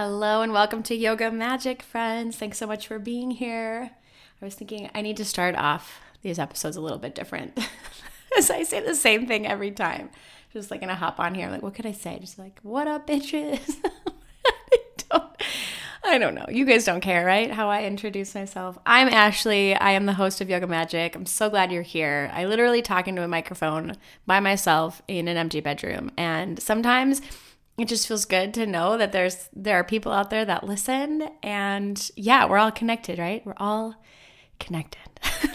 Hello and welcome to Yoga Magic, friends. Thanks so much for being here. I was thinking I need to start off these episodes a little bit different. As I say the same thing every time. Just like gonna hop on here, like, what could I say? Just like, what up, bitches? I don't I don't know. You guys don't care, right? How I introduce myself. I'm Ashley. I am the host of Yoga Magic. I'm so glad you're here. I literally talk into a microphone by myself in an empty bedroom. And sometimes it just feels good to know that there's there are people out there that listen and yeah we're all connected right? We're all connected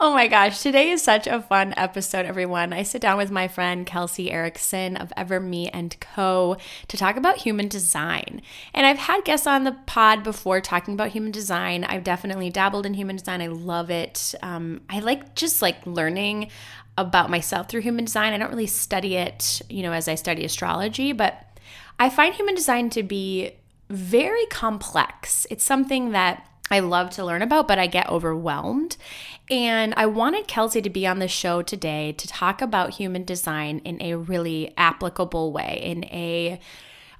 oh my gosh today is such a fun episode everyone. I sit down with my friend kelsey erickson of Everme and co. to talk about human design. And i've had guests on the pod before talking about human design. I've definitely dabbled in human design. I love it. Um, i like just like learning about myself through human design. I don't really study it, you know, as I study astrology, but I find human design to be very complex. It's something that I love to learn about, but I get overwhelmed. And I wanted Kelsey to be on the show today to talk about human design in a really applicable way, in a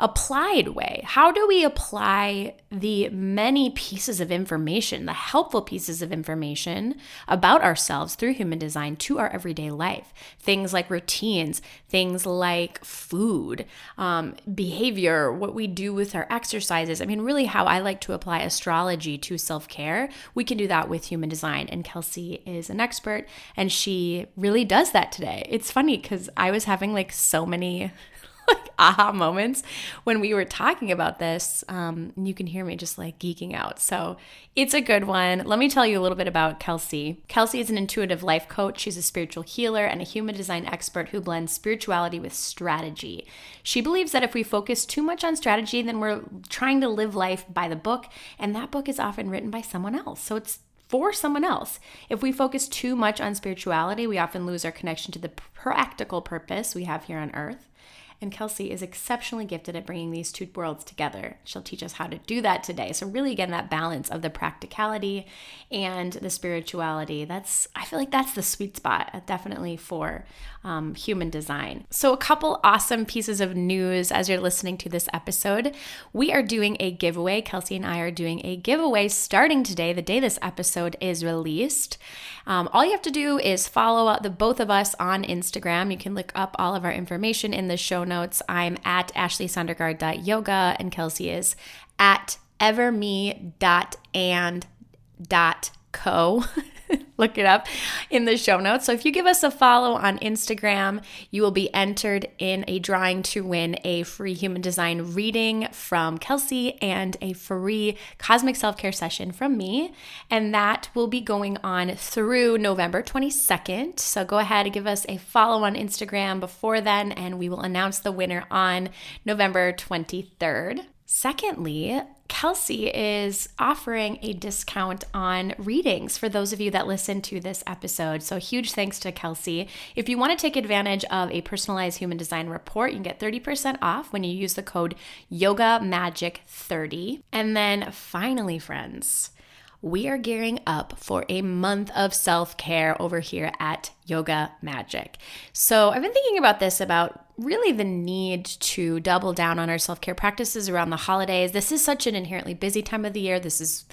applied way. How do we apply the many pieces of information, the helpful pieces of information about ourselves through human design to our everyday life? Things like routines, things like food, um, behavior, what we do with our exercises. I mean, really, how I like to apply astrology to self care. We can do that with human design. And Kelsey is an expert and she really does that today. It's funny because I was having like so many like aha moments when we were talking about this. Um, you can hear me just like geeking out. So it's a good one. Let me tell you a little bit about Kelsey. Kelsey is an intuitive life coach. She's a spiritual healer and a human design expert who blends spirituality with strategy. She believes that if we focus too much on strategy, then we're trying to live life by the book, and that book is often written by someone else. So it's for someone else. If we focus too much on spirituality, we often lose our connection to the practical purpose we have here on earth. And Kelsey is exceptionally gifted at bringing these two worlds together. She'll teach us how to do that today. So, really, again, that balance of the practicality and the spirituality. That's, I feel like that's the sweet spot, uh, definitely for um, human design. So, a couple awesome pieces of news as you're listening to this episode. We are doing a giveaway. Kelsey and I are doing a giveaway starting today, the day this episode is released. Um, all you have to do is follow the both of us on Instagram. You can look up all of our information in the show notes. I'm at ashleysondergaard.yoga and Kelsey is at everme.and.co. look it up in the show notes. So if you give us a follow on Instagram, you will be entered in a drawing to win a free human design reading from Kelsey and a free cosmic self care session from me. And that will be going on through November 22nd. So go ahead and give us a follow on Instagram before then, and we will announce the winner on November 23rd. Secondly, Kelsey is offering a discount on readings for those of you that listen to this episode. So, huge thanks to Kelsey. If you want to take advantage of a personalized human design report, you can get 30% off when you use the code Yoga Magic 30 And then finally, friends, we are gearing up for a month of self care over here at Yoga Magic. So, I've been thinking about this about really the need to double down on our self care practices around the holidays. This is such an inherently busy time of the year. This is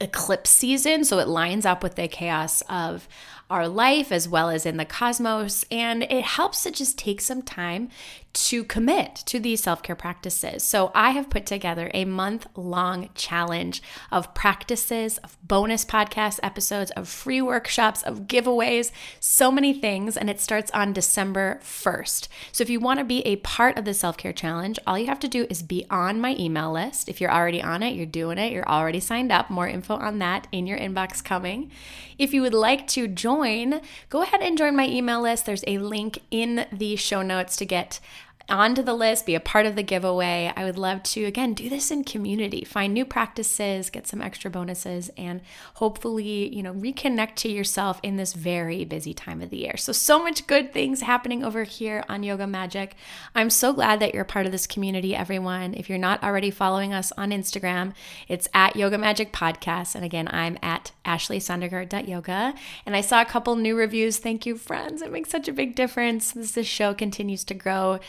eclipse season, so it lines up with the chaos of our life as well as in the cosmos. And it helps to just take some time to commit to these self care practices. So, I have put together a month long challenge of practices, of bonus podcast episodes, of free workshops, of giveaways, so many things. And it starts on December 1st. So, if you want to be a part of the self care challenge, all you have to do is be on my email list. If you're already on it, you're doing it, you're already signed up. More info on that in your inbox coming. If you would like to join, go ahead and join my email list. There's a link in the show notes to get onto the list, be a part of the giveaway. I would love to, again, do this in community, find new practices, get some extra bonuses, and hopefully, you know, reconnect to yourself in this very busy time of the year. So, so much good things happening over here on Yoga Magic. I'm so glad that you're part of this community, everyone. If you're not already following us on Instagram, it's at Yoga Magic Podcast. And again, I'm at ashley.sondergaard.yoga. And I saw a couple new reviews. Thank you, friends. It makes such a big difference as this show continues to grow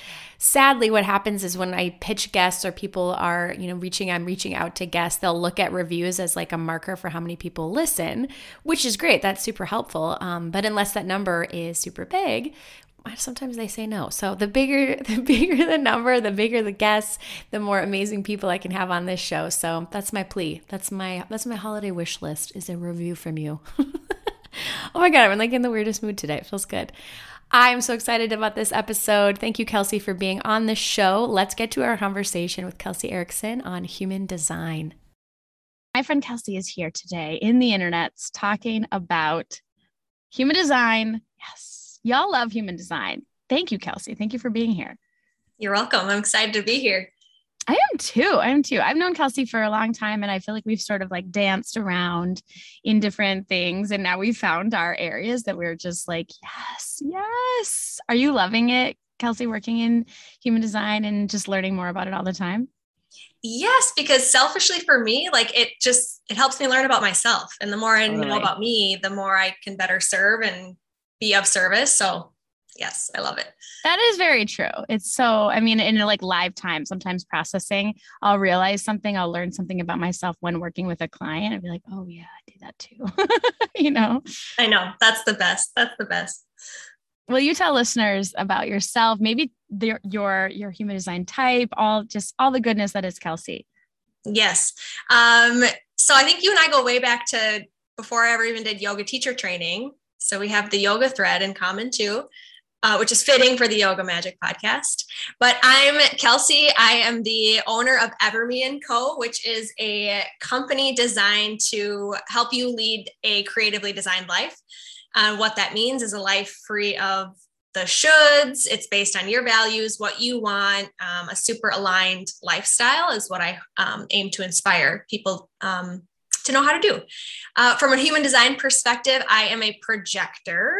sadly what happens is when i pitch guests or people are you know reaching i'm reaching out to guests they'll look at reviews as like a marker for how many people listen which is great. That's super helpful. Um, but unless that number is super big sometimes they say no. So the bigger the bigger the number the bigger the guests the more amazing people i can have on this show. So that's my plea. That's my that's my holiday wish list is a review from you. Oh my god i'm like in the weirdest mood today. It feels good I'm so excited about this episode. Thank you, Kelsey, for being on the show. Let's get to our conversation with Kelsey Erickson on human design. My friend Kelsey is here today in the internets talking about human design. Yes, y'all love human design. Thank you, Kelsey. Thank you for being here. You're welcome. I'm excited to be here. I am too. I am too. I've known Kelsey for a long time and I feel like we've sort of like danced around in different things. And now we've found our areas that we're just like, yes, yes. Are you loving it, Kelsey, working in human design and just learning more about it all the time? Yes, because selfishly for me, like it just it helps me learn about myself. And the more I totally. know about me, the more I can better serve and be of service. So yes, I love it. That is very true. It's so, I mean, in like live time, sometimes processing, I'll realize something, I'll learn something about myself when working with a client. I'd be like, oh, yeah, I do that too. you know? I know. That's the best. That's the best. Will you tell listeners about yourself, maybe the, your your human design type, all just all the goodness that is Kelsey? Yes. Um, so I think you and I go way back to before I ever even did yoga teacher training. So we have the yoga thread in common too uh, which is fitting for the Yoga Magic podcast. But I'm Kelsey. I am the owner of Everme and Co., which is a company designed to help you lead a creatively designed life. Uh, what that means is a life free of the shoulds. It's based on your values, what you want. Um, a super aligned lifestyle is what I um, aim to inspire people um, to know how to do. Uh, from a human design perspective, I am a projector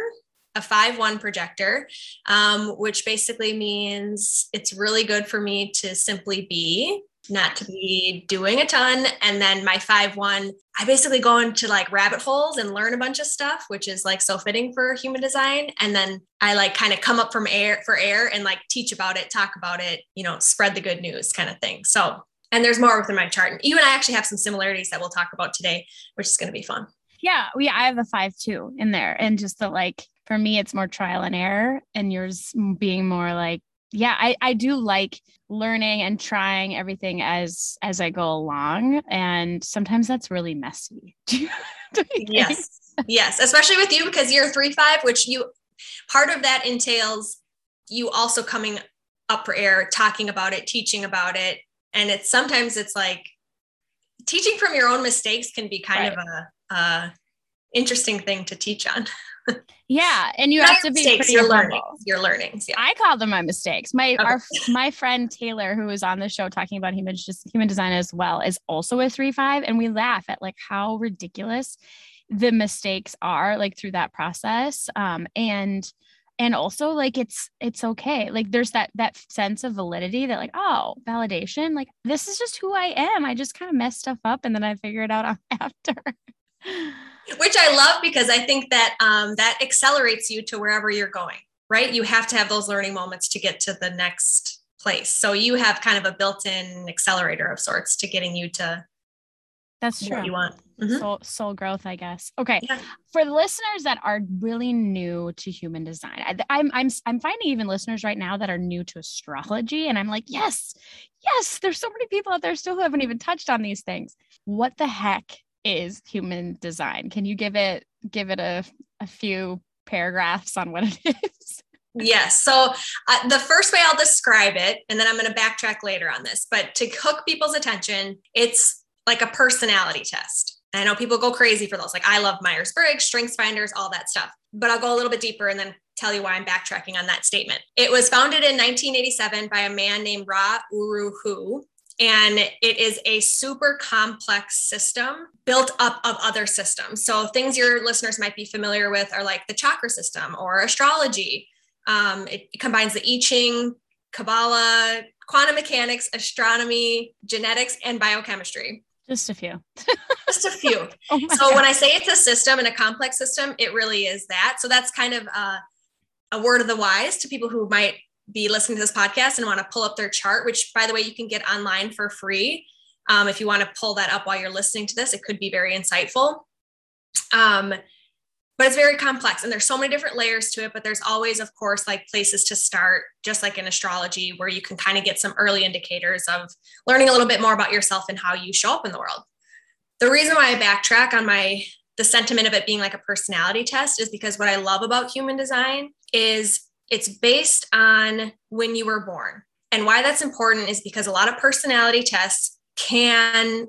a 5-1 projector, um, which basically means it's really good for me to simply be, not to be doing a ton. And then my 5-1, I basically go into like rabbit holes and learn a bunch of stuff, which is like so fitting for human design. And then I like kind of come up from air for air and like teach about it, talk about it, you know, spread the good news kind of thing. So and there's more within my chart. And you and I actually have some similarities that we'll talk about today, which is going to be fun. Yeah, we I have a five two in there, and just the like for me it's more trial and error and yours being more like yeah i i do like learning and trying everything as as i go along. And sometimes that's really messy. Yes. Yes. Especially with you because you're three five which you part of that entails you also coming up for air talking about it teaching about it. And it's sometimes it's like teaching from your own mistakes can be kind right. of a, a interesting thing to teach on yeah, and you have to be pretty your learning. Your learnings. Yeah. I call them my mistakes. My okay. our my friend Taylor, who was on the show talking about human just human design as well, is also a three five, and we laugh at like how ridiculous the mistakes are like through that process. Um, and and also like it's it's okay like there's that that sense of validity that like oh validation like this is just who i am i just kind of mess stuff up and then i figure it out after which I love because I think that um, that accelerates you to wherever you're going, right? You have to have those learning moments to get to the next place. So you have kind of a built in accelerator of sorts to getting you to That's true. what you want. Mhm. soul, soul growth, I guess. Okay. Yeah. For the listeners that are really new to human design, I, I'm I'm I'm finding even listeners right now that are new to astrology, and I'm like, yes, yes. There's so many people out there still who haven't even touched on these things. What the heck is human design? Can you give it give it a a few paragraphs on what it is? Yes. So uh, the first way I'll describe it, and then I'm going to backtrack later on this, but to hook people's attention, it's like a personality test. I know people go crazy for those. Like I love Myers Briggs, Strengths Finders, all that stuff. But I'll go a little bit deeper and then tell you why I'm backtracking on that statement. It was founded in 1987 by a man named Ra Uru Hu. And it is a super complex system built up of other systems. So, things your listeners might be familiar with are like the chakra system or astrology. Um, it, combines the I Ching, Kabbalah, quantum mechanics, astronomy, genetics, and biochemistry. Just a few. Just a few. Oh so God. when I say it's a system and a complex system, it really is that. So that's kind of uh, a word of the wise to people who might be listening to this podcast and want to pull up their chart, which by the way, you can get online for free. Um, if you want to pull that up while you're listening to this, it could be very insightful. Um, but it's very complex and there's so many different layers to it but there's always of course like places to start just like in astrology where you can kind of get some early indicators of learning a little bit more about yourself and how you show up in the world the reason why i backtrack on my the sentiment of it being like a personality test is because what i love about human design is it's based on when you were born and why that's important is because a lot of personality tests can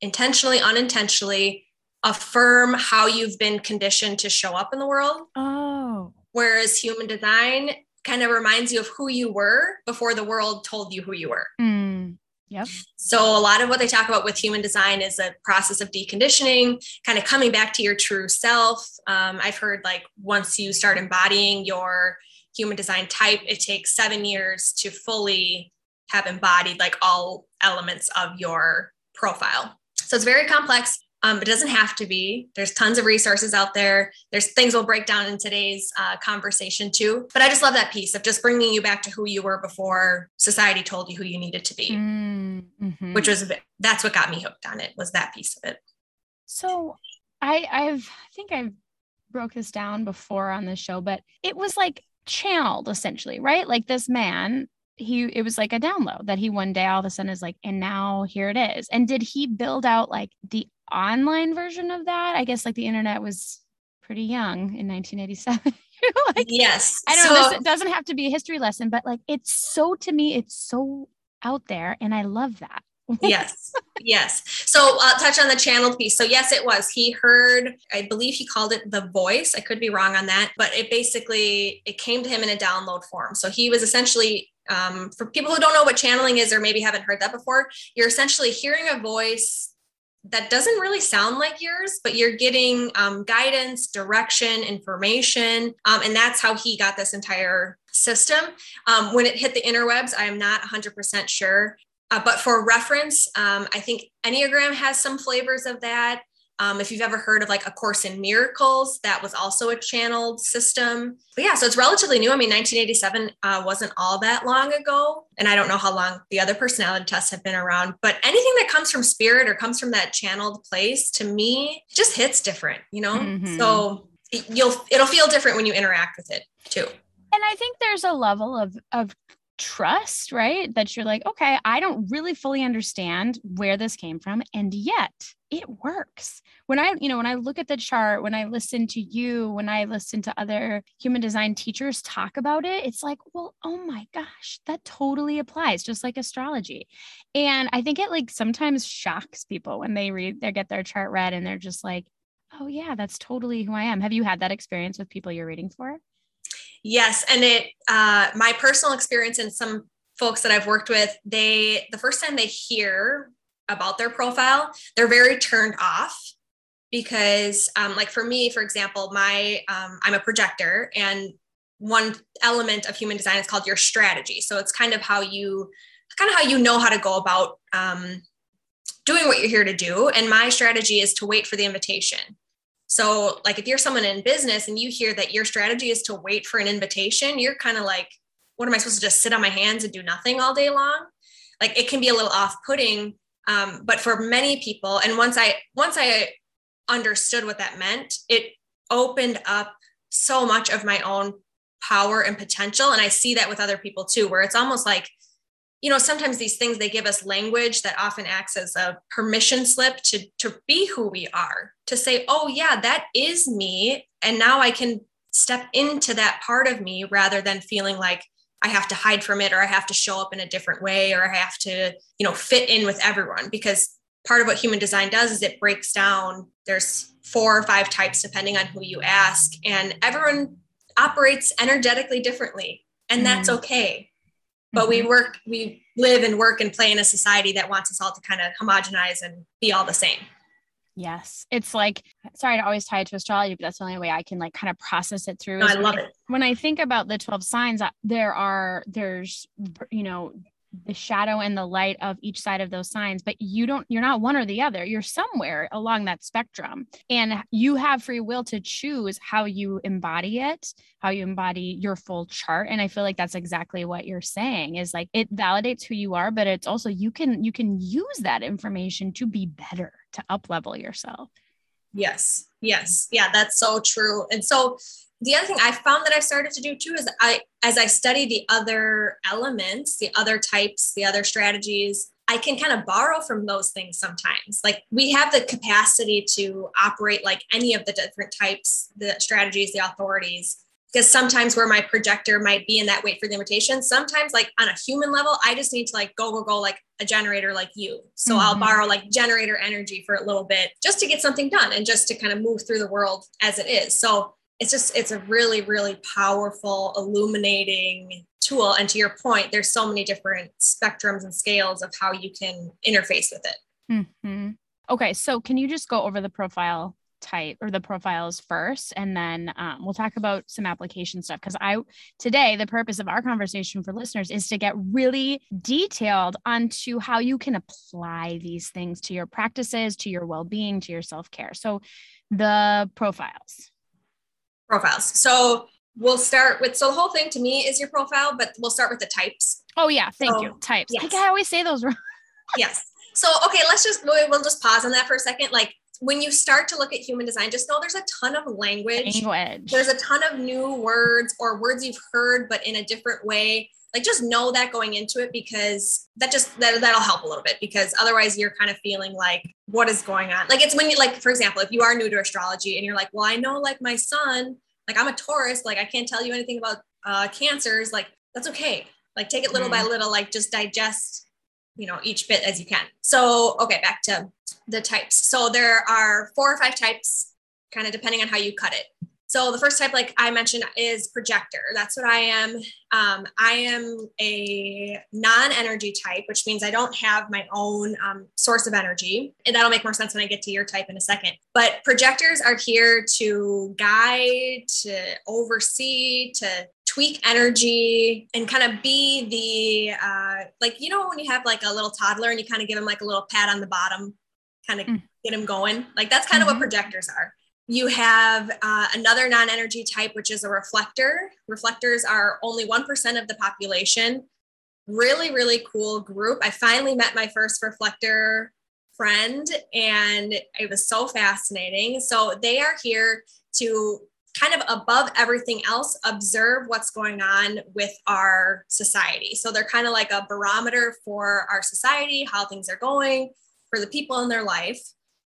intentionally unintentionally affirm how you've been conditioned to show up in the world Oh. whereas human design kind of reminds you of who you were before the world told you who you were Mm. Yep. so a lot of what they talk about with human design is a process of deconditioning, kind of coming back to your true self. Um, I've heard like once you start embodying your human design type, it takes seven years to fully have embodied like all elements of your profile. So it's very complex. Um, it doesn't have to be. There's tons of resources out there. There's things we'll break down in today's uh, conversation too. But I just love that piece of just bringing you back to who you were before society told you who you needed to be Mm, mhm. which was bit, that's what got me hooked on it was that piece of it. So I I've I think I've broke this down before on the show, but it was like channeled essentially, right? Like this man, he it was like a download that he one day all of a sudden is like, and now here it is. And did he build out like the online version of that? I guess like the internet was pretty young in 1987. Like yes. I don't so, know. This doesn't have to be a history lesson, but like it's so to me, it's so out there, and I love that. Yes. Yes. So I'll touch on the channeled piece. So yes, it was. He heard, I believe he called it the voice. I could be wrong on that, but it basically it came to him in a download form. So he was essentially um, for people who don't know what channeling is or maybe haven't heard that before, you're essentially hearing a voice that doesn't really sound like yours, but you're getting um, guidance, direction, information. Um, and that's how he got this entire system. Um, when it hit the interwebs, I am not 100% sure. Uh, but for reference, um, I think Enneagram has some flavors of that. Um, if you've ever heard of like A Course in Miracles, that was also a channeled system. But yeah, so it's relatively new. I mean, 1987 uh, wasn't all that long ago. And I don't know how long the other personality tests have been around, but anything that comes from spirit or comes from that channeled place to me just hits different, you know? Mhm. So it- you'll, it'll feel different when you interact with it too. and I think there's a level of of trust, right? That you're like, okay, I don't really fully understand where this came from, and yet it works. When I, you know, when I look at the chart, when I listen to you, when I listen to other human design teachers talk about it, it's like, well, oh my gosh, that totally applies, just like astrology. And I think it like sometimes shocks people when they read, they get their chart read, and they're just like, oh yeah, that's totally who I am. Have you had that experience with people you're reading for? Yes, and it uh, my personal experience and some folks that I've worked with, they the first time they hear about their profile, they're very turned off because, um, like for me, for example, my um, I'm a projector, and one element of human design is called your strategy. So it's kind of how you kind of how you know how to go about um, doing what you're here to do. And my strategy is to wait for the invitation. So, like, if you're someone in business and you hear that your strategy is to wait for an invitation, you're kind of like, what am I supposed to just sit on my hands and do nothing all day long? Like, it can be a little off putting Um, but for many people, and once I once I understood what that meant, it opened up so much of my own power and potential. And I see that with other people too, where it's almost like, you know, sometimes these things they give us language that often acts as a permission slip to to be who we are, to say, oh yeah, that is me. And now I can step into that part of me rather than feeling like I have to hide from it or I have to show up in a different way or I have to, you know, fit in with everyone because part of what human design does is it breaks down there's four or five types depending on who you ask and everyone operates energetically differently and that's mm. okay but mm-hmm. we work we live and work and play in a society that wants us all to kind of homogenize and be all the same Yes. It's like, sorry to always tie it to astrology, but that's the only way I can like kind of process it through. No, I love it. When I think about the 12 signs, there are, there's, you know, the shadow and the light of each side of those signs but you don't you're not one or the other. You're somewhere along that spectrum. And you have free will to choose how you embody it how you embody your full chart. And i feel like that's exactly what you're saying is like it validates who you are but it's also you can you can use that information to be better to up level yourself yes yes yeah that's so true and so the other thing I found that I started to do too is I, as I study the other elements, the other types, the other strategies, I can kind of borrow from those things sometimes. Like we have the capacity to operate like any of the different types, the strategies, the authorities. Because sometimes where my projector might be in that wait for the invitation, sometimes like on a human level, I just need to like go, go, go like a generator like you. So mm-hmm. I'll borrow like generator energy for a little bit just to get something done and just to kind of move through the world as it is. So it's just it's a really really powerful illuminating tool and to your point there's so many different spectrums and scales of how you can interface with it mm-hmm. okay so can you just go over the profile type or the profiles first and then um, we'll talk about some application stuff because i today the purpose of our conversation for listeners is to get really detailed onto how you can apply these things to your practices to your well-being to your self-care so the profiles profiles. So we'll start with so the whole thing to me is your profile, but we'll start with the types. Oh yeah, thank so, you. Types. Yes. I always say those wrong. yes. So okay, let's just we'll just pause on that for a second. Like when you start to look at human design, just know there's a ton of language. Language. There's a ton of new words or words you've heard, but in a different way. Like just know that going into it because that just that, that'll help a little bit because otherwise you're kind of feeling like what is going on. Like it's when you like, for example, if you are new to astrology and you're like, well, I know like my sun like I'm a Taurus, like I can't tell you anything about uh, cancers. Like that's okay. Like take it little mm. by little, like just digest, you know, each bit as you can. So, okay, back to the types. So there are four or five types, kind of depending on how you cut it. So the first type, like I mentioned, is projector. That's what I am. Um, I am a non-energy type, which means I don't have my own um, source of energy. And that'll make more sense when I get to your type in a second. But projectors are here to guide, to oversee, to tweak energy and kind of be the uh, like you know when you have like a little toddler and you kind of give them like a little pat on the bottom kind of mm. get them going like that's kind mm-hmm. of what projectors are you have uh, another non energy type, which is a reflector. Reflectors are only 1% of the population. Really, really cool group. I finally met my first reflector friend, and it was so fascinating. So, they are here to kind of above everything else observe what's going on with our society. So, they're kind of like a barometer for our society, how things are going for the people in their life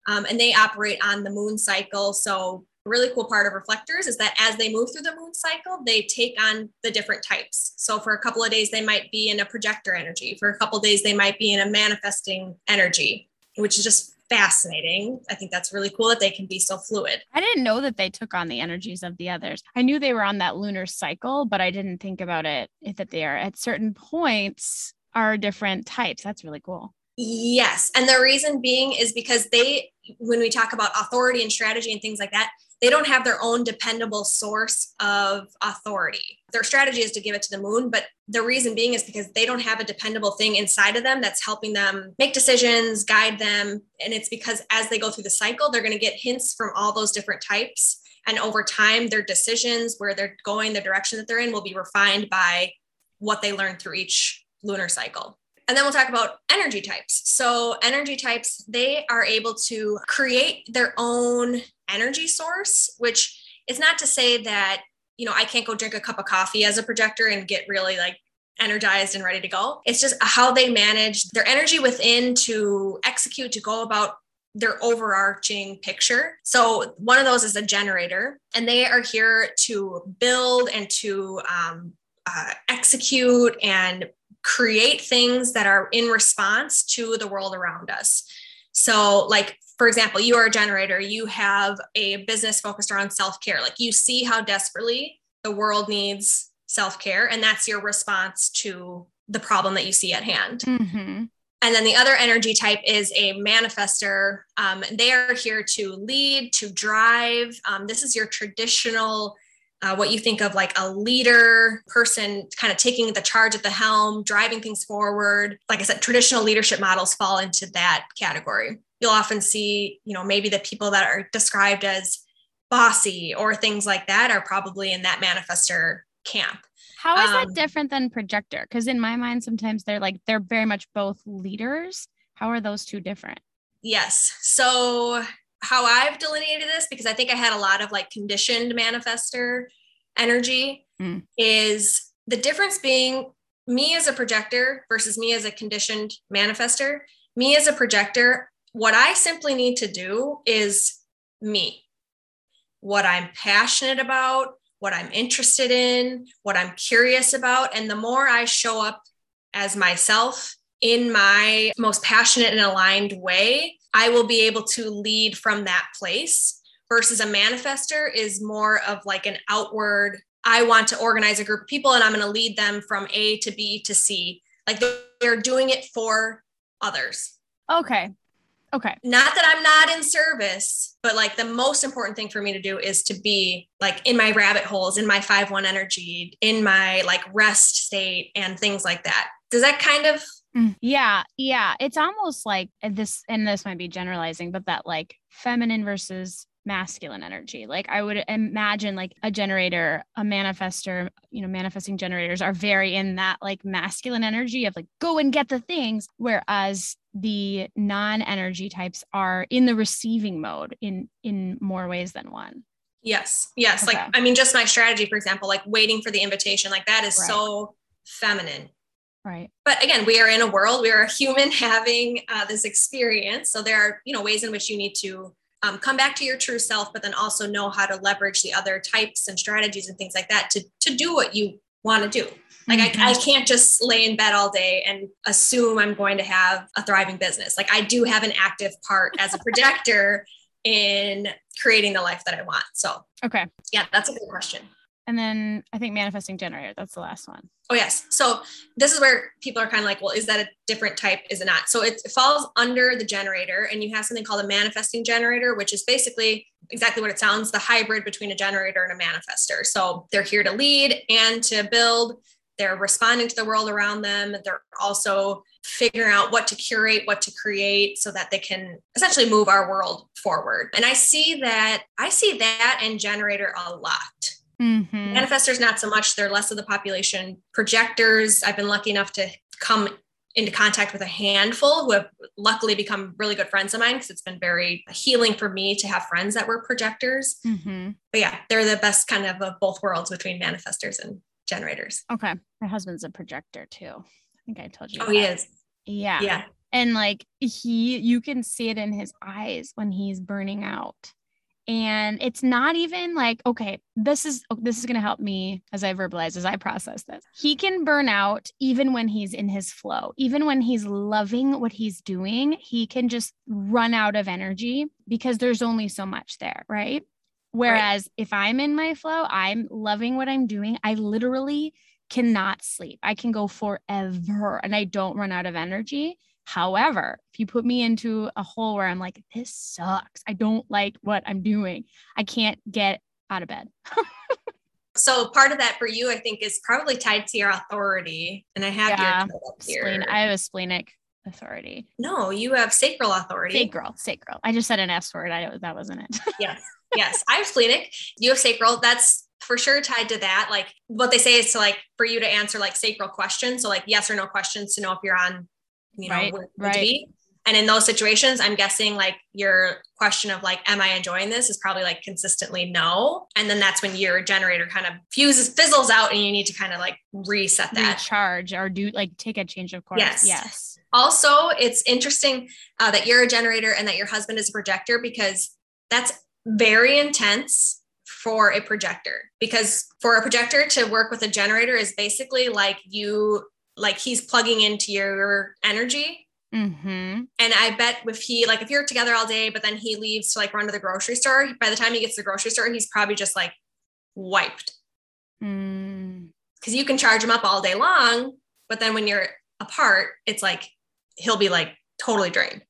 um, and they operate on the moon cycle. So a really cool part of reflectors is that as they move through the moon cycle, they take on the different types. So for a couple of days, they might be in a projector energy. For a couple days, they might be in a manifesting energy, which is just fascinating. I think that's really cool that they can be so fluid. I didn't know that they took on the energies of the others. I knew they were on that lunar cycle, but I didn't think about it that they are at certain points are different types. That's really cool. Yes. And the reason being is because they, when we talk about authority and strategy and things like that, they don't have their own dependable source of authority. Their strategy is to give it to the moon, but the reason being is because they don't have a dependable thing inside of them that's helping them make decisions, guide them. And it's because as they go through the cycle, they're going to get hints from all those different types. And over time, their decisions, where they're going, the direction that they're in, will be refined by what they learn through each lunar cycle And then we'll talk about energy types. So, energy types, they are able to create their own energy source, which is not to say that, you know, I can't go drink a cup of coffee as a projector and get really like energized and ready to go. It's just how they manage their energy within to execute, to go about their overarching picture. So, one of those is a generator, and they are here to build and to um, uh, execute and create things that are in response to the world around us. So, like, for example, you are a generator, you have a business focused around self care. Like, you see how desperately the world needs self care, and that's your response to the problem that you see at hand. Mm-hmm. And then the other energy type is a manifester. Um, they are here to lead, to drive. Um, this is your traditional uh, what you think of like a leader person kind of taking the charge at the helm, driving things forward. Like I said, traditional leadership models fall into that category. You'll often see, you know, maybe the people that are described as bossy or things like that are probably in that manifester camp. How is um, that different than projector? Because in my mind, sometimes they're like, they're very much both leaders. How are those two different? Yes. So how I've delineated this, because I think I had a lot of like conditioned manifester energy, mm. is the difference being me as a projector versus me as a conditioned manifester. Me as a projector, what I simply need to do is me, what I'm passionate about, what I'm interested in, what I'm curious about. And the more I show up as myself in my most passionate and aligned way, I will be able to lead from that place versus a manifester is more of like an outward, I want to organize a group of people and I'm going to lead them from A to B to C. Like they're doing it for others. Okay. Okay. Not that I'm not in service, but like the most important thing for me to do is to be like in my rabbit holes, in my 5 1 energy, in my like rest state and things like that. Does that kind of Mm. Yeah, yeah. It's almost like this, and this might be generalizing, but that like feminine versus masculine energy. Like I would imagine like a generator, a manifester, you know, manifesting generators are very in that like masculine energy of like go and get the things, whereas the non-energy types are in the receiving mode in in more ways than one. Yes. Yes. Okay. Like I mean just my strategy for example, like waiting for the invitation, like that is right. so feminine Right. But again, we are in a world, we are a human having uh, this experience. So there are, you know, ways in which you need to um, come back to your true self, but then also know how to leverage the other types and strategies and things like that to, to do what you want to do. Like mm-hmm. I, I can't just lay in bed all day and assume I'm going to have a thriving business. Like I do have an active part as a projector in creating the life that I want. So, okay. Yeah, that's a good question. And then I think manifesting generator, that's the last one. Oh, yes. So this is where people are kind of like, well, is that a different type? Is it not? So it, falls under the generator, and you have something called a manifesting generator, which is basically exactly what it sounds the hybrid between a generator and a manifester. So they're here to lead and to build. They're responding to the world around them. They're also figuring out what to curate, what to create so that they can essentially move our world forward. And I see that, I see that in generator a lot. Mm-hmm. Manifestors, not so much. They're less of the population. Projectors, I've been lucky enough to come into contact with a handful who have luckily become really good friends of mine because it's been very healing for me to have friends that were projectors. Mm-hmm. But yeah, they're the best kind of of both worlds between manifestors and generators. Okay. My husband's a projector too. I think I told you. Oh, that. he is. Yeah. Yeah. And like he, you can see it in his eyes when he's burning out and it's not even like okay this is oh, this is going to help me as i verbalize as i process this. He can burn out even when he's in his flow. Even when he's loving what he's doing he can just run out of energy because there's only so much there right? Whereas right. if i'm in my flow i'm loving what i'm doing i literally cannot sleep. I can go forever and i don't run out of energy However, if you put me into a hole where I'm like, this sucks, I don't like what I'm doing, I can't get out of bed. so part of that for you, I think, is probably tied to your authority. And I have yeah, your spleen. I have a splenic authority. No, you have sacral authority. Sacral, sacral. I just said an S word. I that wasn't it. yes, yes. I have splenic. You have sacral. That's for sure tied to that. Like what they say is to like for you to answer like sacral questions. So like yes or no questions to know if you're on you know, Right, right. to be. And in those situations, I'm guessing like your question of like, am I enjoying this is probably like consistently no. And then that's when your generator kind of fuses, fizzles out and you need to kind of like reset that. recharge or do like take a change of course. Yes. Yes. Also, it's interesting uh, that you're a generator and that your husband is a projector because that's very intense for a projector. Because for a projector to work with a generator is basically like you, like he's plugging into your energy. Mm-hmm. And I bet if he, like, if you're together all day, but then he leaves to like run to the grocery store, by the time he gets to the grocery store, he's probably just like wiped Mm. because you can charge him up all day long. But then when you're apart, it's like he'll be like totally drained.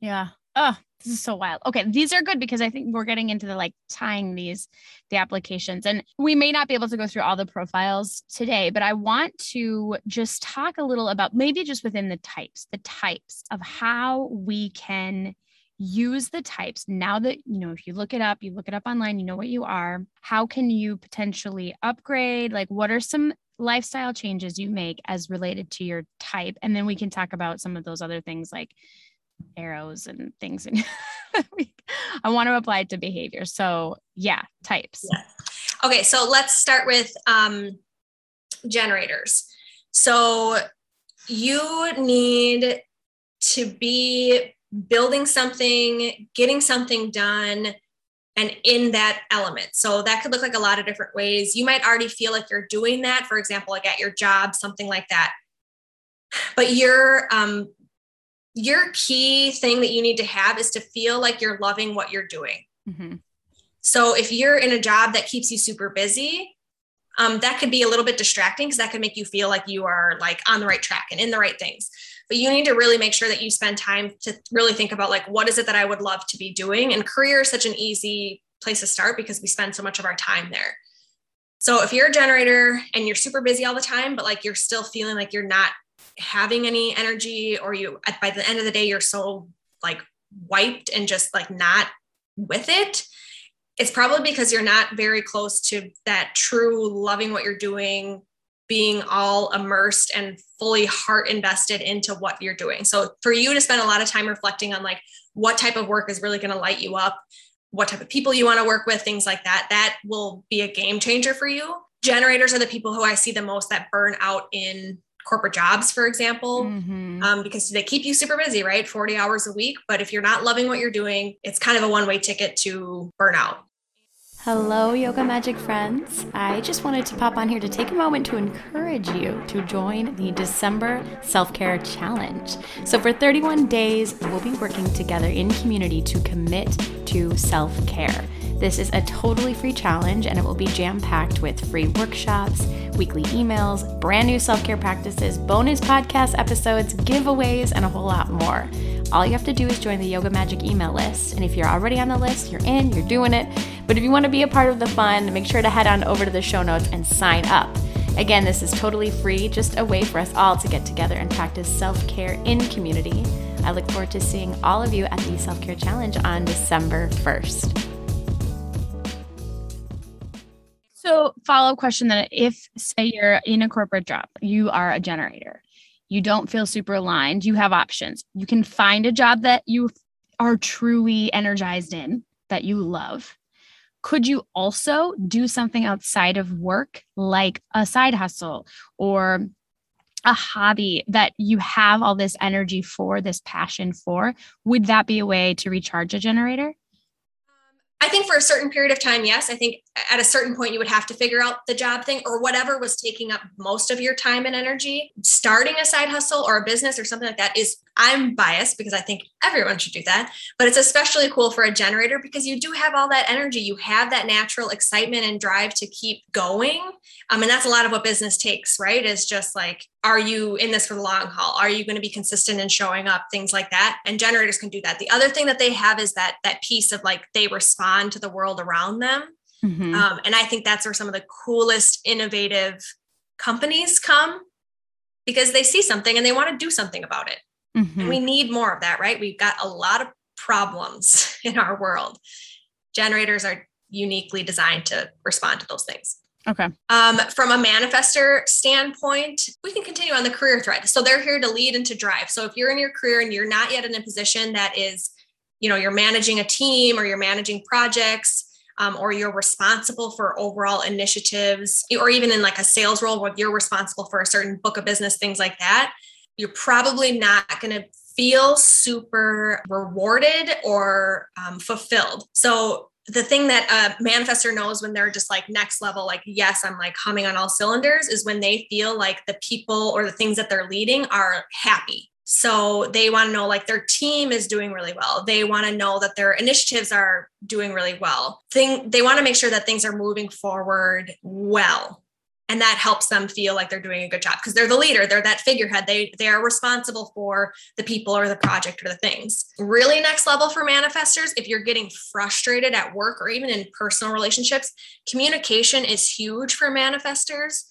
Yeah. Oh, this is so wild. Okay, these are good because I think we're getting into the like tying these the applications and we may not be able to go through all the profiles today, but I want to just talk a little about maybe just within the types, the types of how we can use the types. Now that you know if you look it up you look it up online you know what you are how can you potentially upgrade? Like what are some lifestyle changes you make as related to your type? And then we can talk about some of those other things like arrows and things and I want to apply it to behavior. So yeah, types. Yeah. Okay, so let's start with um, generators. So you need to be building something, getting something done, and in that element. So that could look like a lot of different ways. You might already feel like you're doing that, for example, like at your job, something like that. But your um, your key thing that you need to have is to feel like you're loving what you're doing. Mhm. So if you're in a job that keeps you super busy, um, that could be a little bit distracting because that could make you feel like you are like on the right track and in the right things. But you need to really make sure that you spend time to really think about like what is it that I would love to be doing. And career is such an easy place to start because we spend so much of our time there. So if you're a generator and you're super busy all the time, but like you're still feeling like you're not having any energy, or you by the end of the day you're so like wiped and just like not with it, it's probably because you're not very close to that true loving what you're doing, being all immersed and fully heart invested into what you're doing. So for you to spend a lot of time reflecting on like what type of work is really going to light you up, what type of people you want to work with, things like that, that will be a game changer for you. Generators are the people who I see the most that burn out in corporate jobs, for example Mhm. um, because they keep you super busy, right? 40 hours a week. But if you're not loving what you're doing, it's kind of a one way ticket to burnout. Hello, Yoga Magic friends. I just wanted to pop on here to take a moment to encourage you to join the December Self Care Challenge. So, for 31 days, we'll be working together in community to commit to self care. This is a totally free challenge and it will be jam packed with free workshops, weekly emails, brand new self care practices, bonus podcast episodes, giveaways, and a whole lot more. All you have to do is join the Yoga Magic email list. And if you're already on the list, you're in, you're doing it. But if you want to be a part of the fun, make sure to head on over to the show notes and sign up. Again, this is totally free, just a way for us all to get together and practice self care in community. I look forward to seeing all of you at the Self Care Challenge on December 1st. So, follow up question that if, say, you're in a corporate job, you are a generator, you don't feel super aligned, you have options. You can find a job that you are truly energized in, that you love. Could you also do something outside of work, like a side hustle or a hobby that you have all this energy for, this passion for? Would that be a way to recharge a generator? I think for a certain period of time, yes. I think at a certain point, you would have to figure out the job thing or whatever was taking up most of your time and energy. Starting a side hustle or a business or something like that is, I'm biased because I think everyone should do that. But it's especially cool for a generator because you do have all that energy. You have that natural excitement and drive to keep going. Um, and that's a lot of what business takes, right? Is just like, are you in this for the long haul? Are you going to be consistent in showing up? Things like that. And generators can do that. The other thing that they have is that that piece of like they respond to the world around them. Mhm. Um, and I think that's where some of the coolest, innovative companies come because they see something and they want to do something about it. Mhm. And we need more of that, right? We've got a lot of problems in our world. Generators are uniquely designed to respond to those things. Okay. Um, from a manifester standpoint, we can continue on the career thread. So they're here to lead and to drive. So if you're in your career and you're not yet in a position that is, you know, you're managing a team or you're managing projects, um, or you're responsible for overall initiatives, or even in like a sales role where you're responsible for a certain book of business, things like that, you're probably not going to feel super rewarded or um, fulfilled. So the thing that a manifester knows when they're just like next level, like, yes, I'm like humming on all cylinders, is when they feel like the people or the things that they're leading are happy. So they want to know like their team is doing really well. They want to know that their initiatives are doing really well. Thing they want to make sure that things are moving forward well. And that helps them feel like they're doing a good job because they're the leader. They're that figurehead. They they are responsible for the people or the project or the things. Really next level for manifestors if you're getting frustrated at work or even in personal relationships communication is huge for manifestors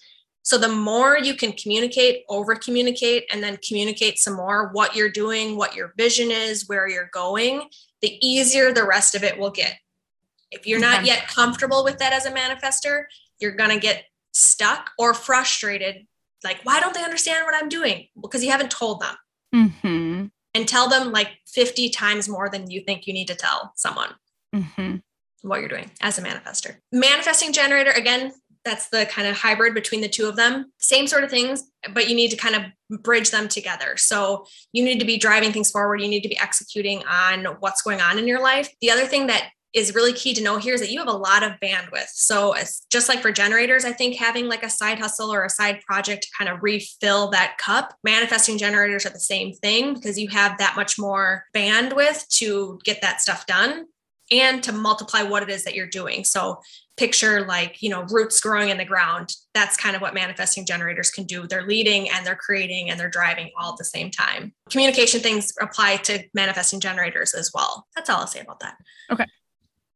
so the more you can communicate over communicate and then communicate some more what you're doing what your vision is where you're going the easier the rest of it will get. If you're not yet comfortable with that as a manifester you're going to get stuck or frustrated like why don't they understand what i'm doing? Because you haven't told them. Mm-hmm. and tell them like 50 times more than you think you need to tell someone Mm-hmm. what you're doing as a manifester. Manifesting generator again that's the kind of hybrid between the two of them. Same sort of things but you need to kind of bridge them together. So you need to be driving things forward. You need to be executing on what's going on in your life. The other thing that is really key to know here is that you have a lot of bandwidth. So just like for generators, I think having like a side hustle or a side project to kind of refill that cup, manifesting generators are the same thing because you have that much more bandwidth to get that stuff done and to multiply what it is that you're doing. So picture like, you know, roots growing in the ground. That's kind of what manifesting generators can do. They're leading and they're creating and they're driving all at the same time. Communication things apply to manifesting generators as well. That's all I'll say about that. Okay.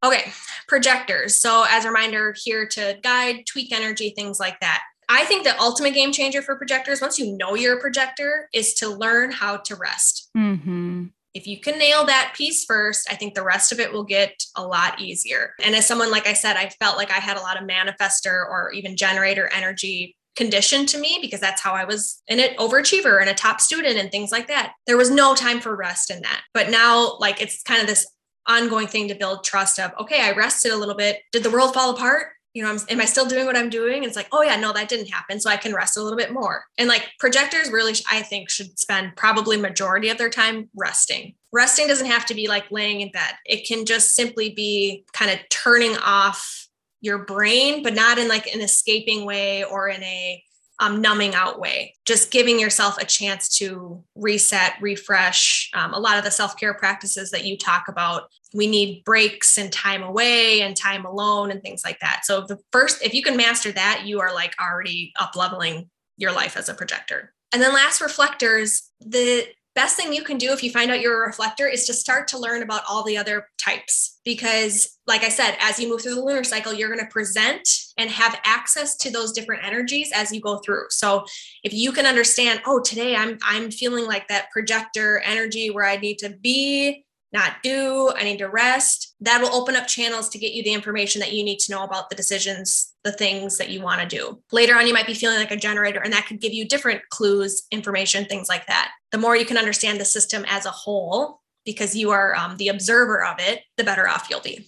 Okay, projectors. So, as a reminder, here to guide, tweak energy, things like that. I think the ultimate game changer for projectors, once you know you're a projector, is to learn how to rest. Mm-hmm. If you can nail that piece first, I think the rest of it will get a lot easier. And as someone, like I said, I felt like I had a lot of manifester or even generator energy conditioned to me because that's how I was an overachiever and a top student and things like that. There was no time for rest in that. But now, like, it's kind of this ongoing thing to build trust of okay i rested a little bit did the world fall apart you know I'm, am i still doing what i'm doing? It's like oh yeah no that didn't happen. So i can rest a little bit more. And like projectors really i think should spend probably majority of their time resting. Resting doesn't have to be like laying in bed. It can just simply be kind of turning off your brain but not in like an escaping way or in a um, numbing out way, just giving yourself a chance to reset, refresh. Um, a lot of the self care practices that you talk about, we need breaks and time away and time alone and things like that. So, the first, if you can master that, you are like already up leveling your life as a projector. And then last reflectors, the best thing you can do if you find out you're a reflector is to start to learn about all the other types because like i said as you move through the lunar cycle you're going to present and have access to those different energies as you go through so if you can understand oh today i'm i'm feeling like that projector energy where i need to be not do, I need to rest. That will open up channels to get you the information that you need to know about the decisions, the things that you want to do. Later on, you might be feeling like a generator, and that could give you different clues, information, things like that. The more you can understand the system as a whole, because you are um, the observer of it, the better off you'll be.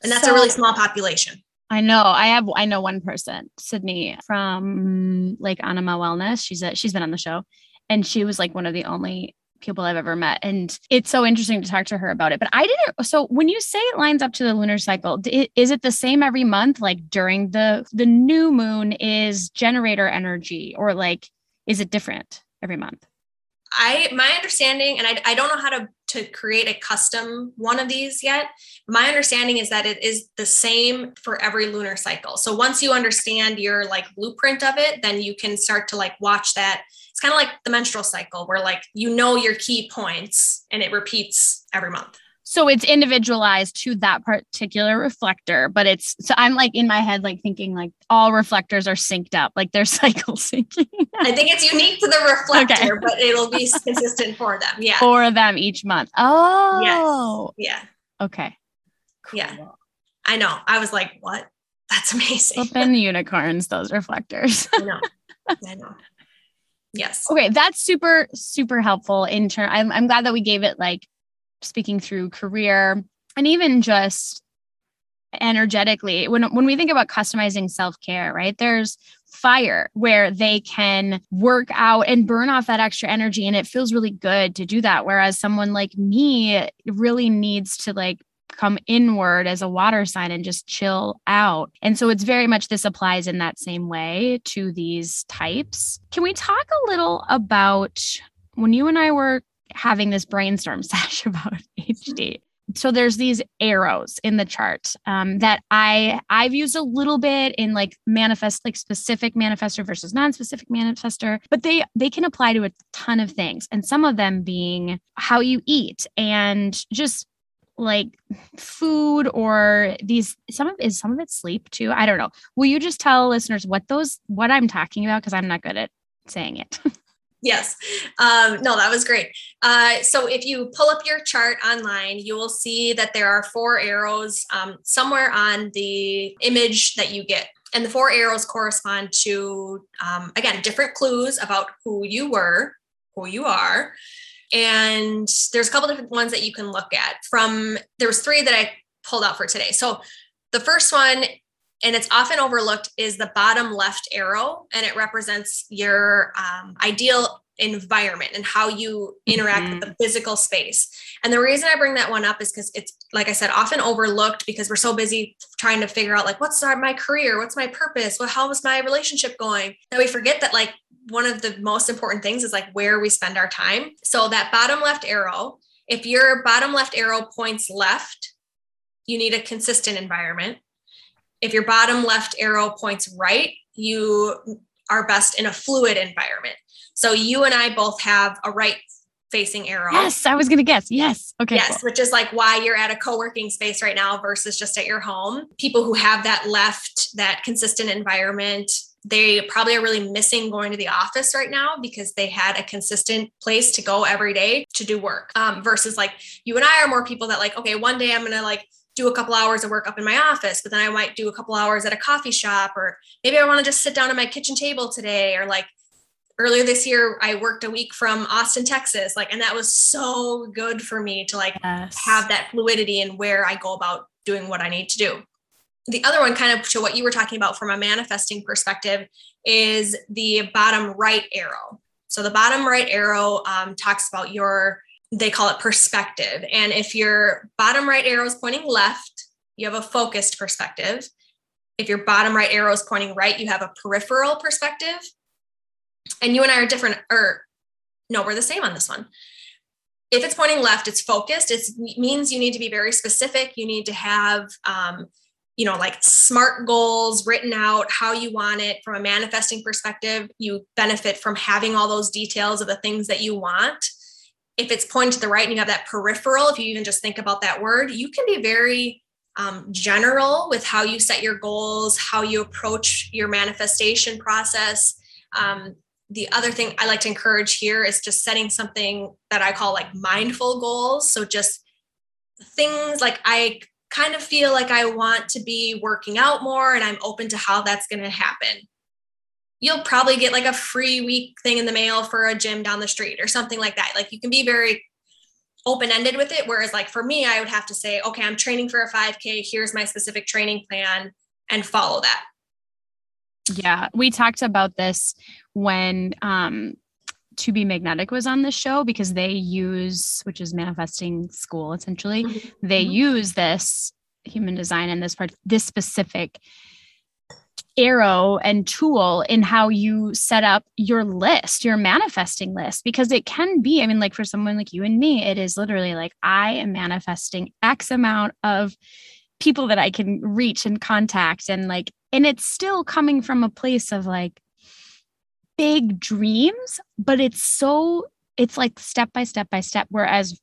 And that's so, a really small population. I know. I have. I know one person, Sydney from Lake Anima Wellness. She's a, she's been on the show, and she was like one of the only people I've ever met. And it's so interesting to talk to her about it. But I didn't. So when you say it lines up to the lunar cycle, is it the same every month? Like during the the new moon is generator energy, or like is it different every month? I my understanding, and I, I don't know how to to create a custom one of these yet. My understanding is that it is the same for every lunar cycle. So once you understand your like blueprint of it, then you can start to like watch that. It's kind of like the menstrual cycle where like you know your key points and it repeats every month. So it's individualized to that particular reflector, but it's so I'm like in my head, like thinking like all reflectors are synced up, like they're cycle syncing. I think it's unique to the reflector, okay. but it'll be consistent for them. Yeah. For them each month. Oh. Yes. Yeah. Okay. Cool. Yeah. I know. I was like, what? That's amazing. Open unicorns, those reflectors. I know. I know. Yes. Okay, that's super super helpful in turn. I'm I'm glad that we gave it like speaking through career and even just energetically when when we think about customizing self-care right there's fire where they can work out and burn off that extra energy and it feels really good to do that whereas someone like me really needs to like come inward as a water sign and just chill out. And so it's very much this applies in that same way to these types. Can we talk a little about when you and I were having this brainstorm sesh about HD? So there's these arrows in the chart um, that I I've used a little bit in like manifest like specific manifestor versus non-specific manifestor, but they they can apply to a ton of things, and some of them being how you eat and just like food or these some of is some of it sleep too? I don't know. Will you just tell listeners what those what i'm talking about? Because i'm not good at saying it. Yes. Um, no that was great. Uh, so if you pull up your chart online you will see that there are four arrows um, somewhere on the image that you get. And the four arrows correspond to um, again different clues about who you were who you are and there's a couple different ones that you can look at. From there was three that i pulled out for today. So the first one and it's often overlooked is the bottom left arrow and it represents your um, ideal environment and how you interact mm-hmm. with the physical space. And the reason i bring that one up is because it's like i said often overlooked because we're so busy trying to figure out like what's my career? What's my purpose? What how is my relationship going? That we forget that like one of the most important things is like where we spend our time. So that bottom left arrow, if your bottom left arrow points left, you need a consistent environment. If your bottom left arrow points right, you are best in a fluid environment. So you and I both have a right facing arrow. Yes, I was going to guess. Yes. Okay. Yes, cool. which is like why you're at a co-working space right now versus just at your home. People who have that left, that consistent environment, they probably are really missing going to the office right now because they had a consistent place to go every day to do work um, versus like you and i are more people that like okay one day i'm gonna like do a couple hours of work up in my office but then i might do a couple hours at a coffee shop or maybe i want to just sit down at my kitchen table today or like earlier this year i worked a week from austin texas like and that was so good for me to like yes. have that fluidity in where i go about doing what i need to do the other one, kind of to what you were talking about from a manifesting perspective, is the bottom right arrow. So the bottom right arrow um, talks about your, they call it perspective. And if your bottom right arrow is pointing left, you have a focused perspective. If your bottom right arrow is pointing right, you have a peripheral perspective. And you and I are different, or no, we're the same on this one. If it's pointing left, it's focused. It means you need to be very specific. You need to have um, you know, like smart goals written out, how you want it from a manifesting perspective. You benefit from having all those details of the things that you want. If it's pointing to the right and you have that peripheral, if you even just think about that word, you can be very um, general with how you set your goals, how you approach your manifestation process. Um, the other thing I like to encourage here is just setting something that I call like mindful goals. So just things like I kind of feel like I want to be working out more and I'm open to how that's going to happen. You'll probably get like a free week thing in the mail for a gym down the street or something like that. Like you can be very open ended with it. Whereas, like for me, I would have to say, okay, I'm training for a 5K. Here's my specific training plan and follow that. Yeah. We talked about this when um, to be magnetic was on the show because they use which is manifesting school essentially mm-hmm. they mm-hmm. use this human design and this part this specific arrow and tool in how you set up your list your manifesting list because it can be i mean like for someone like you and me it is literally like i am manifesting x amount of people that i can reach and contact and like and it's still coming from a place of like big dreams, but it's so it's like step by step by step whereas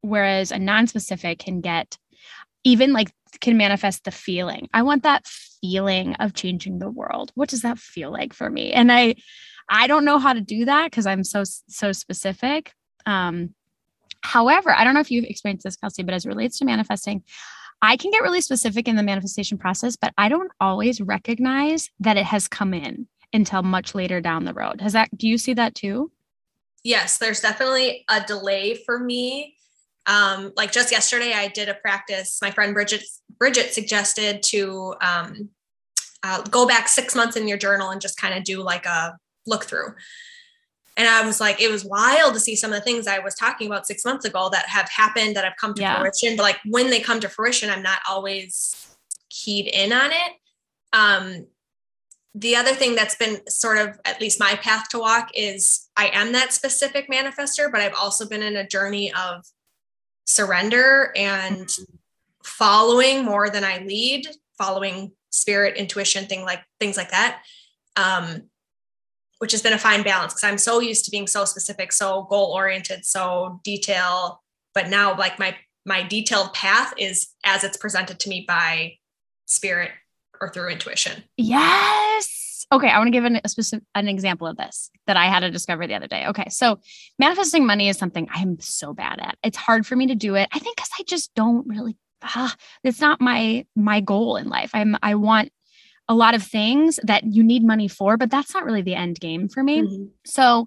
whereas a non-specific can get even like can manifest the feeling. I want that feeling of changing the world. What does that feel like for me? And I I don't know how to do that because I'm so so specific. Um however, I don't know if you've experienced this Kelsey, but as it relates to manifesting, I can get really specific in the manifestation process, but I don't always recognize that it has come in until much later down the road. Has that, do you see that too? Yes, there's definitely a delay for me. Um, like just yesterday, I did a practice. My friend Bridget Bridget suggested to um, uh, go back six months in your journal and just kind of do like a look through. And I was like, it was wild to see some of the things I was talking about six months ago that have happened that have come to yeah. fruition. But like when they come to fruition, I'm not always keyed in on it. Um, the other thing that's been sort of at least my path to walk is I am that specific manifester, but I've also been in a journey of surrender and following more than I lead, following spirit, intuition, thing like things like that. Um, which has been a fine balance because I'm so used to being so specific, so goal oriented, so detail. But now, like my my detailed path is as it's presented to me by spirit or through intuition. Yes. Okay, I want to give an, a specific an example of this that I had to discover the other day. Okay, so manifesting money is something I am so bad at. It's hard for me to do it. I think because I just don't really. Ah, it's not my my goal in life. I'm I want a lot of things that you need money for, but that's not really the end game for me. Mm-hmm. So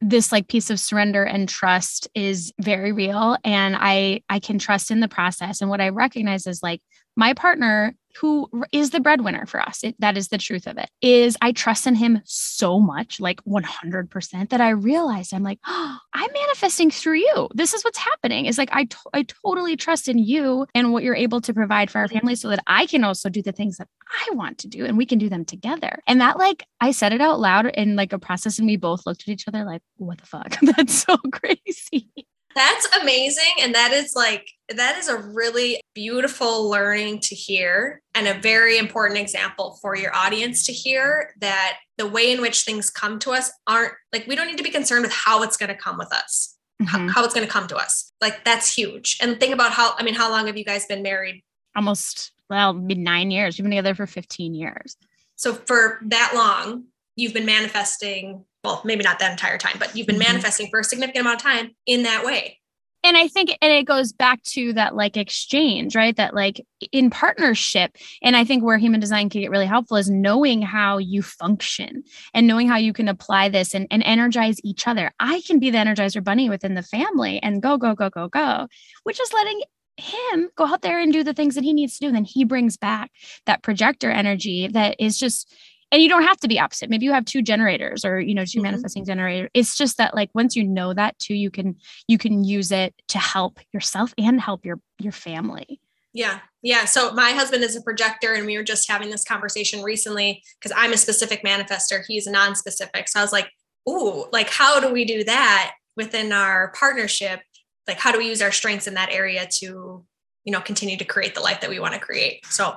this like piece of surrender and trust is very real and I I can trust in the process and what I recognize is like my partner who is the breadwinner for us. It, that is the truth of it is i trust in him so much like 100% that i realized i'm like oh, i'm manifesting through you. This is what's happening. Is like I, to- I totally trust in you and what you're able to provide for our family so that i can also do the things that i want to do and we can do them together. And that like i said it out loud in like a process and we both looked at each other like what the fuck? That's so crazy that's amazing. And that is like, that is a really beautiful learning to hear and a very important example for your audience to hear that the way in which things come to us aren't like, we don't need to be concerned with how it's going to come with us, mm-hmm. how, how it's going to come to us. Like, that's huge. And think about how, I mean, how long have you guys been married? Almost, well, nine years. We've been together for 15 years. So for that long, you've been manifesting well, maybe not that entire time, but you've been mm-hmm. manifesting for a significant amount of time in that way. And I think, and it goes back to that like exchange, right? That like in partnership. And I think where human design can get really helpful is knowing how you function and knowing how you can apply this and, and energize each other. I can be the energizer bunny within the family and go, go, go, go, go, which is letting him go out there and do the things that he needs to do. And then he brings back that projector energy that is just and you don't have to be opposite. Maybe you have two generators or you know 2 mm-hmm. manifesting generator it's just that like once you know that too you can you can use it to help yourself and help your your family. Yeah. Yeah. So my husband is a projector and we were just having this conversation recently because i'm a specific manifester. He's a non-specific. So i was like ooh like how do we do that within our partnership? Like how do we use our strengths in that area to you know continue to create the life that we want to create? So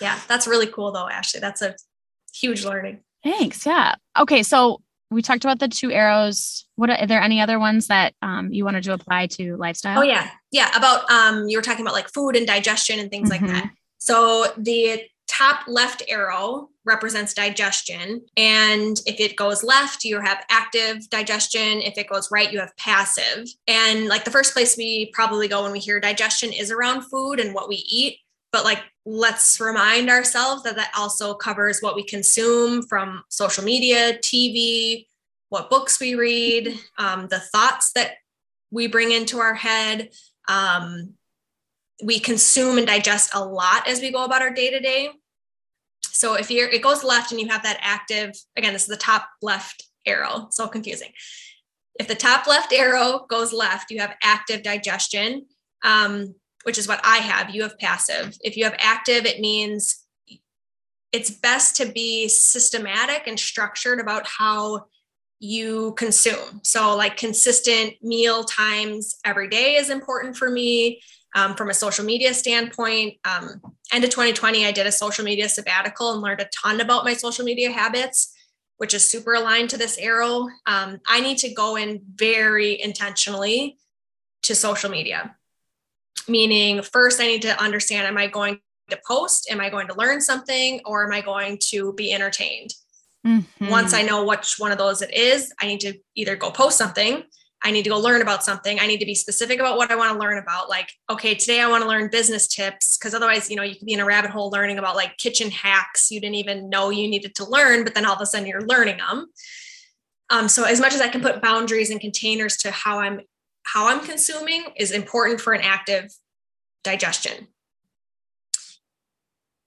yeah, that's really cool though, Ashley. That's a huge learning. Thanks. Yeah. Okay. So we talked about the two arrows. What are, are there any other ones that um, you wanted to apply to lifestyle? Oh yeah. Yeah. About, um, you were talking about like food and digestion and things mm-hmm. like that. So the top left arrow represents digestion. And if it goes left, you have active digestion. If it goes right, you have passive. And like the first place we probably go when we hear digestion is around food and what we eat but like let's remind ourselves that that also covers what we consume from social media tv what books we read um, the thoughts that we bring into our head. Um, we consume and digest a lot as we go about our day to day so if you're it goes left and you have that active again this is the top left arrow. So confusing. If the top left arrow goes left you have active digestion. Um, which is what I have. You have passive. If you have active, it means it's best to be systematic and structured about how you consume. So, like consistent meal times every day is important for me. Um, from a social media standpoint, um, end of 2020, I did a social media sabbatical and learned a ton about my social media habits, which is super aligned to this arrow. Um, I need to go in very intentionally to social media meaning first I need to understand am I going to post? Am I going to learn something or am I going to be entertained? Mm-hmm. Once I know which one of those it is, I need to either go post something. I need to go learn about something. I need to be specific about what I want to learn about. Like, okay, today I want to learn business tips because otherwise, you know, you could be in a rabbit hole learning about like kitchen hacks you didn't even know you needed to learn, but then all of a sudden you're learning them. Um, so as much as I can put boundaries and containers to how I'm how I'm consuming is important for an active digestion.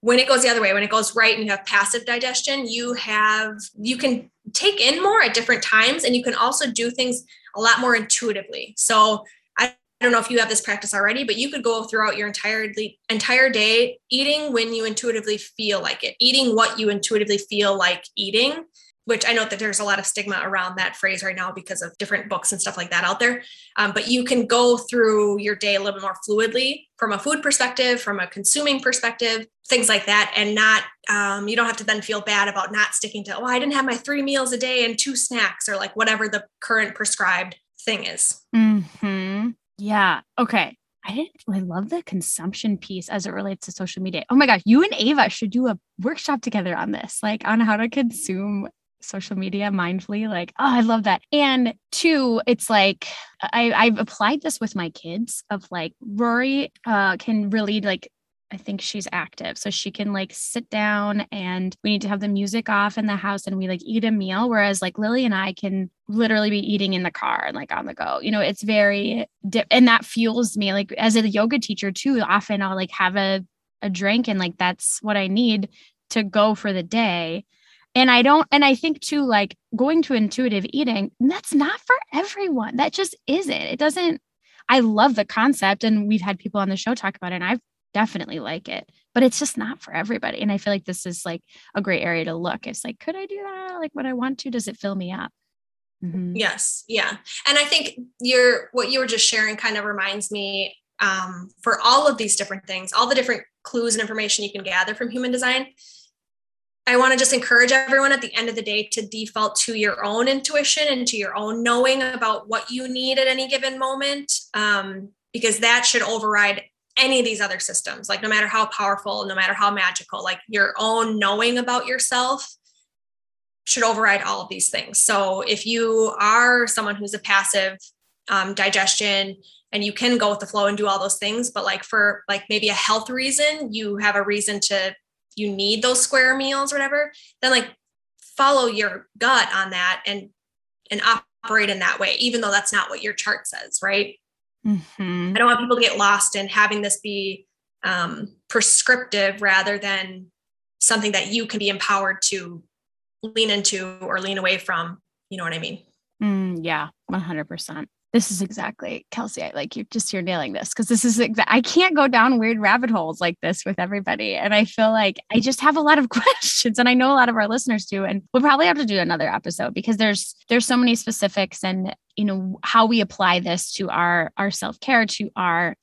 When it goes the other way, when it goes right and you have passive digestion, you have you can take in more at different times and you can also do things a lot more intuitively. So I don't know if you have this practice already, but you could go throughout your entire entire day eating when you intuitively feel like it, eating what you intuitively feel like eating which I know that there's a lot of stigma around that phrase right now because of different books and stuff like that out there. Um, but you can go through your day a little bit more fluidly from a food perspective, from a consuming perspective, things like that. And not, um, you don't have to then feel bad about not sticking to, oh, I didn't have my three meals a day and two snacks or like whatever the current prescribed thing is. Hmm. Yeah. Okay. I didn't I love the consumption piece as it relates to social media. Oh my gosh, you and Ava should do a workshop together on this, like on how to consume social media mindfully like oh i love that and two it's like I, i've applied this with my kids of like rory uh, can really like I think she's active. So she can like sit down and we need to have the music off in the house and we like eat a meal. Whereas like Lily and I can literally be eating in the car and like on the go. You know, it's very, and that fuels me. Like as a yoga teacher too, often I'll like have a, a drink and like that's what I need to go for the day and I don't, and I think too, like going to intuitive eating, that's not for everyone. That just isn't. It doesn't, I love the concept. And we've had people on the show talk about it, and I definitely like it, but it's just not for everybody. And I feel like this is like a great area to look. It's like, could I do that? Like, what I want to? Does it fill me up? Mm-hmm. Yes. Yeah. And I think you're, what you were just sharing kind of reminds me um, for all of these different things, all the different clues and information you can gather from human design I want to just encourage everyone at the end of the day to default to your own intuition and to your own knowing about what you need at any given moment, um, because that should override any of these other systems. Like, no matter how powerful, no matter how magical, like your own knowing about yourself should override all of these things. So, if you are someone who's a passive um, digestion, and you can go with the flow and do all those things but like for like maybe a health reason you have a reason to you need those square meals or whatever, then like follow your gut on that and and operate in that way, even though that's not what your chart says, right? Mm-hmm. I don't want people to get lost in having this be um, prescriptive rather than something that you can be empowered to lean into or lean away from. You know what I mean? Mm, yeah, 100% this is exactly Kelsey. I like you're just you're nailing this because this is exa- I can't go down weird rabbit holes like this with everybody. And I feel like I just have a lot of questions and I know a lot of our listeners do. And we'll probably have to do another episode because there's there's so many specifics and you know how we apply this to our our self-care, to our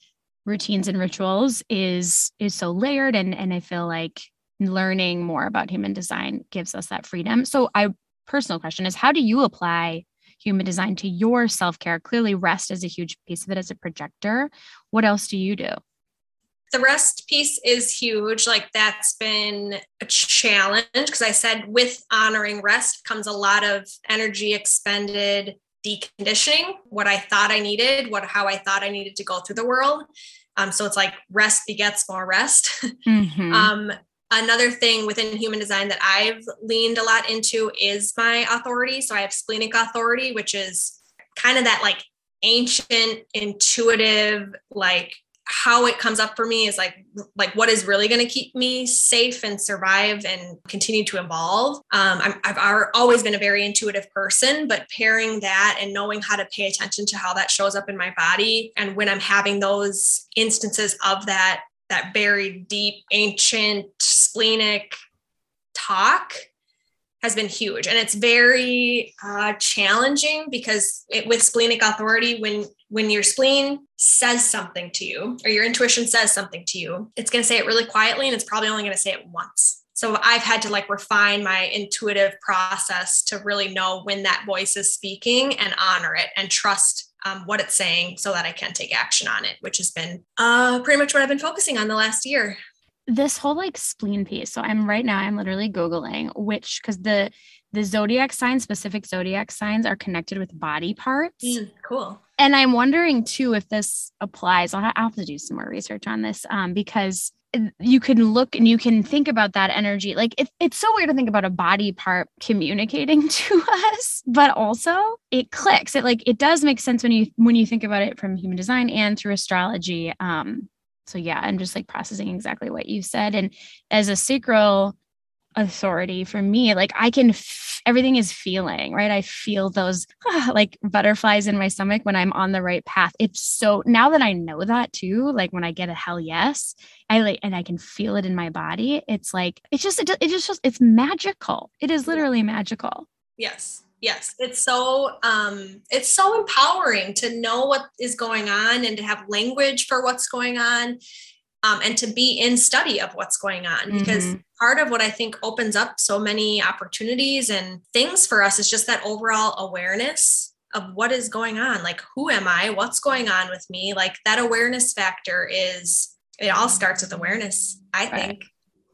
routines and rituals is is so layered and and I feel like learning more about human design gives us that freedom. So I personal question is how do you apply human design to your self care? Clearly, rest is a huge piece of it as a projector. What else do you do? The rest piece is huge. Like that's been a challenge because I said with honoring rest comes a lot of energy expended deconditioning what I thought I needed, what how I thought I needed to go through the world. Um, so it's like rest begets more rest. Mm-hmm. um, Another thing within human design that I've leaned a lot into is my authority. So I have splenic authority, which is kind of that like ancient, intuitive, like how it comes up for me is like like what is really going to keep me safe and survive and continue to evolve um, i have always been a very intuitive person but pairing that and knowing how to pay attention to how that shows up in my body and when i'm having those instances of that that buried deep ancient splenic talk has been huge. And it's very uh, challenging because it, with splenic authority when when your spleen says something to you or your intuition says something to you it's going to say it really quietly and it's probably only going to say it once. So i've had to like refine my intuitive process to really know when that voice is speaking and honor it and trust um, what it's saying so that I can take action on it, which has been uh, pretty much what I've been focusing on the last year. this whole like spleen piece. So I'm right now, I'm literally Googling which, because the, the zodiac signs, specific zodiac signs are connected with body parts. Mm, cool. And I'm wondering too if this applies. I'll have to do some more research on this um, because you can look and you can think about that energy. Like it, it's so weird to think about a body part communicating to us, but also it clicks. It like it does make sense when you when you think about it from human design and through astrology. Um, so yeah, I'm just like processing exactly what you said. And as a sacral authority for me like i can f- everything is feeling right? I feel those ah, like butterflies in my stomach when i'm on the right path. It's so now that i know that too like when i get a hell yes i like and i can feel it in my body it's like it's just it, it just it's magical. It is literally magical. Yes yes. It's so um it's so empowering to know what is going on and to have language for what's going on um, and to be in study of what's going on. Because mm-hmm. part of what i think opens up so many opportunities and things for us is just that overall awareness of what is going on. Like who am i? What's going on with me? Like that awareness factor is it all starts with awareness i right. think.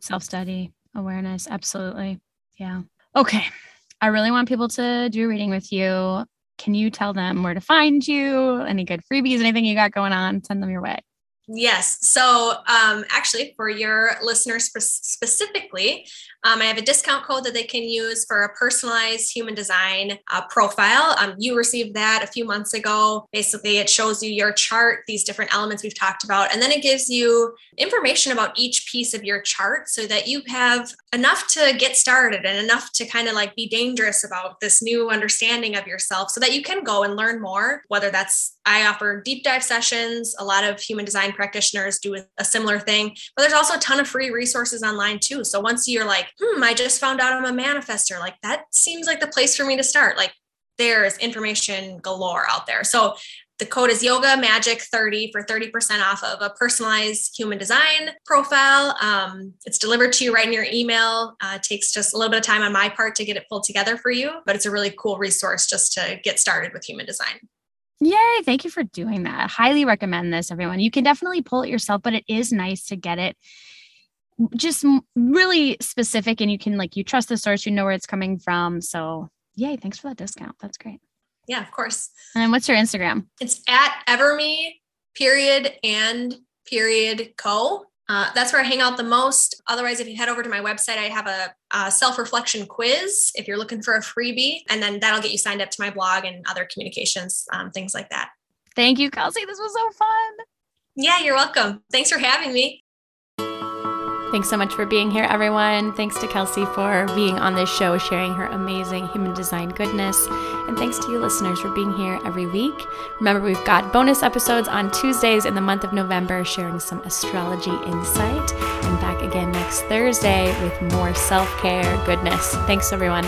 Self-study awareness absolutely. Yeah. Okay. I really want people to do reading with you. Can you tell them where to find you? Any good freebies anything you got going on? Send them your way Yes. So, um, actually, for your listeners specifically, um, I have a discount code that they can use for a personalized human design uh, profile. Um, you received that a few months ago. Basically, it shows you your chart, these different elements we've talked about, and then it gives you information about each piece of your chart so that you have enough to get started and enough to kind of like be dangerous about this new understanding of yourself so that you can go and learn more, whether that's I offer deep dive sessions. A lot of human design practitioners do a similar thing, but there's also a ton of free resources online too. So once you're like, hmm, I just found out I'm a manifester, like that seems like the place for me to start. Like there's information galore out there. So the code is yoga magic 30 for 30% off of a personalized human design profile. Um, it's delivered to you right in your email. Uh, takes just a little bit of time on my part to get it pulled together for you, but it's a really cool resource just to get started with human design. Yay. Thank you for doing that. Highly recommend this, everyone. You can definitely pull it yourself, but it is nice to get it just really specific and you can like you trust the source you know where it's coming from so yay thanks for that discount that's great yeah of course and what's your instagram it's at everme period and period co uh, that's where I hang out the most. Otherwise, if you head over to my website, I have a, a self reflection quiz if you're looking for a freebie, and then that'll get you signed up to my blog and other communications, um, things like that. Thank you, Kelsey. This was so fun. Yeah, you're welcome. Thanks for having me. Thanks so much for being here, everyone. Thanks to Kelsey for being on this show, sharing her amazing human design goodness. And thanks to you, listeners, for being here every week. Remember, we've got bonus episodes on Tuesdays in the month of November, sharing some astrology insight. And back again next Thursday with more self care goodness. Thanks, everyone.